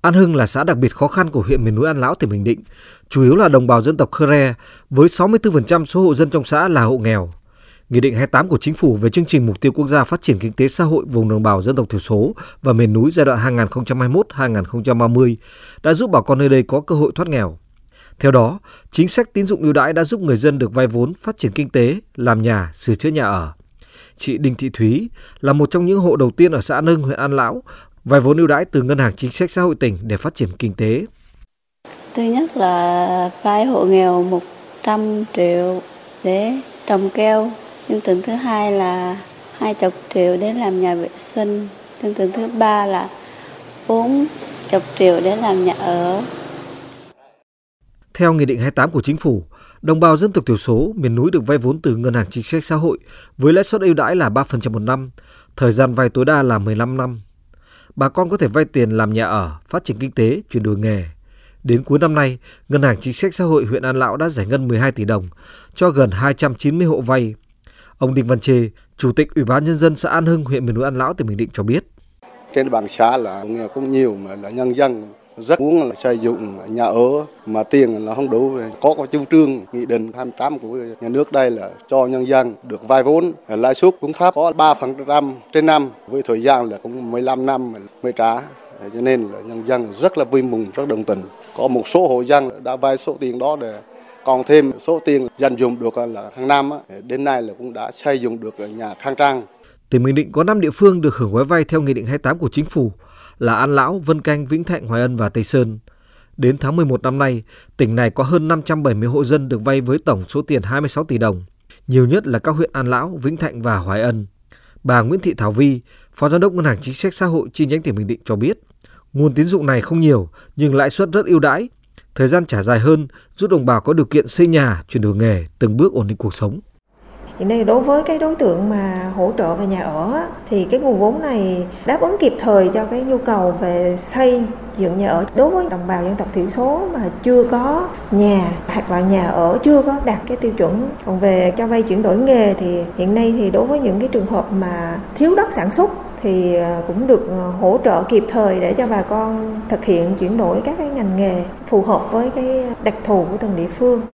An Hưng là xã đặc biệt khó khăn của huyện miền núi An Lão tỉnh Bình Định, chủ yếu là đồng bào dân tộc Khmer với 64% số hộ dân trong xã là hộ nghèo. Nghị định 28 của Chính phủ về chương trình mục tiêu quốc gia phát triển kinh tế xã hội vùng đồng bào dân tộc thiểu số và miền núi giai đoạn 2021-2030 đã giúp bà con nơi đây có cơ hội thoát nghèo. Theo đó, chính sách tín dụng ưu đãi đã giúp người dân được vay vốn phát triển kinh tế, làm nhà, sửa chữa nhà ở. Chị Đinh Thị Thúy là một trong những hộ đầu tiên ở xã Nâng, huyện An Lão vay vốn ưu đãi từ Ngân hàng Chính sách Xã hội tỉnh để phát triển kinh tế. Thứ nhất là vay hộ nghèo 100 triệu để trồng keo. Chương trình thứ hai là 20 triệu để làm nhà vệ sinh. Chương trình thứ ba là 40 triệu để làm nhà ở. Theo Nghị định 28 của Chính phủ, đồng bào dân tộc thiểu số miền núi được vay vốn từ Ngân hàng Chính sách Xã hội với lãi suất ưu đãi là 3% một năm, thời gian vay tối đa là 15 năm bà con có thể vay tiền làm nhà ở, phát triển kinh tế, chuyển đổi nghề. Đến cuối năm nay, Ngân hàng Chính sách Xã hội huyện An Lão đã giải ngân 12 tỷ đồng cho gần 290 hộ vay. Ông Đinh Văn Chê, Chủ tịch Ủy ban Nhân dân xã An Hưng, huyện miền núi An Lão, tỉnh Bình Định cho biết. Trên địa xã là nghèo cũng nhiều mà là nhân dân rất muốn là xây dựng nhà ở mà tiền là không đủ. Có có chủ trương, nghị định 28 của nhà nước đây là cho nhân dân được vay vốn. Lãi suất cũng thấp, có 3% trên năm. Với thời gian là cũng 15 năm mới trả. Cho nên là nhân dân rất là vui mừng, rất đồng tình. Có một số hộ dân đã vay số tiền đó để còn thêm số tiền dành dùng được là hàng năm đến nay là cũng đã xây dựng được nhà khang trang. Tỉnh Bình Định có 5 địa phương được hưởng gói vay theo Nghị định 28 của Chính phủ là An Lão, Vân Canh, Vĩnh Thạnh, Hoài Ân và Tây Sơn. Đến tháng 11 năm nay, tỉnh này có hơn 570 hộ dân được vay với tổng số tiền 26 tỷ đồng. Nhiều nhất là các huyện An Lão, Vĩnh Thạnh và Hoài Ân. Bà Nguyễn Thị Thảo Vi, Phó Giám đốc Ngân hàng Chính sách Xã hội chi nhánh tỉnh Bình Định cho biết, nguồn tín dụng này không nhiều nhưng lãi suất rất ưu đãi, thời gian trả dài hơn, giúp đồng bào có điều kiện xây nhà, chuyển đổi nghề, từng bước ổn định cuộc sống. Hiện nay đối với cái đối tượng mà hỗ trợ về nhà ở thì cái nguồn vốn này đáp ứng kịp thời cho cái nhu cầu về xây dựng nhà ở đối với đồng bào dân tộc thiểu số mà chưa có nhà hoặc là nhà ở chưa có đạt cái tiêu chuẩn. Còn về cho vay chuyển đổi nghề thì hiện nay thì đối với những cái trường hợp mà thiếu đất sản xuất thì à, cũng được à, hỗ trợ kịp thời để cho bà con thực hiện chuyển đổi các cái ngành nghề phù hợp với cái đặc thù của từng địa phương.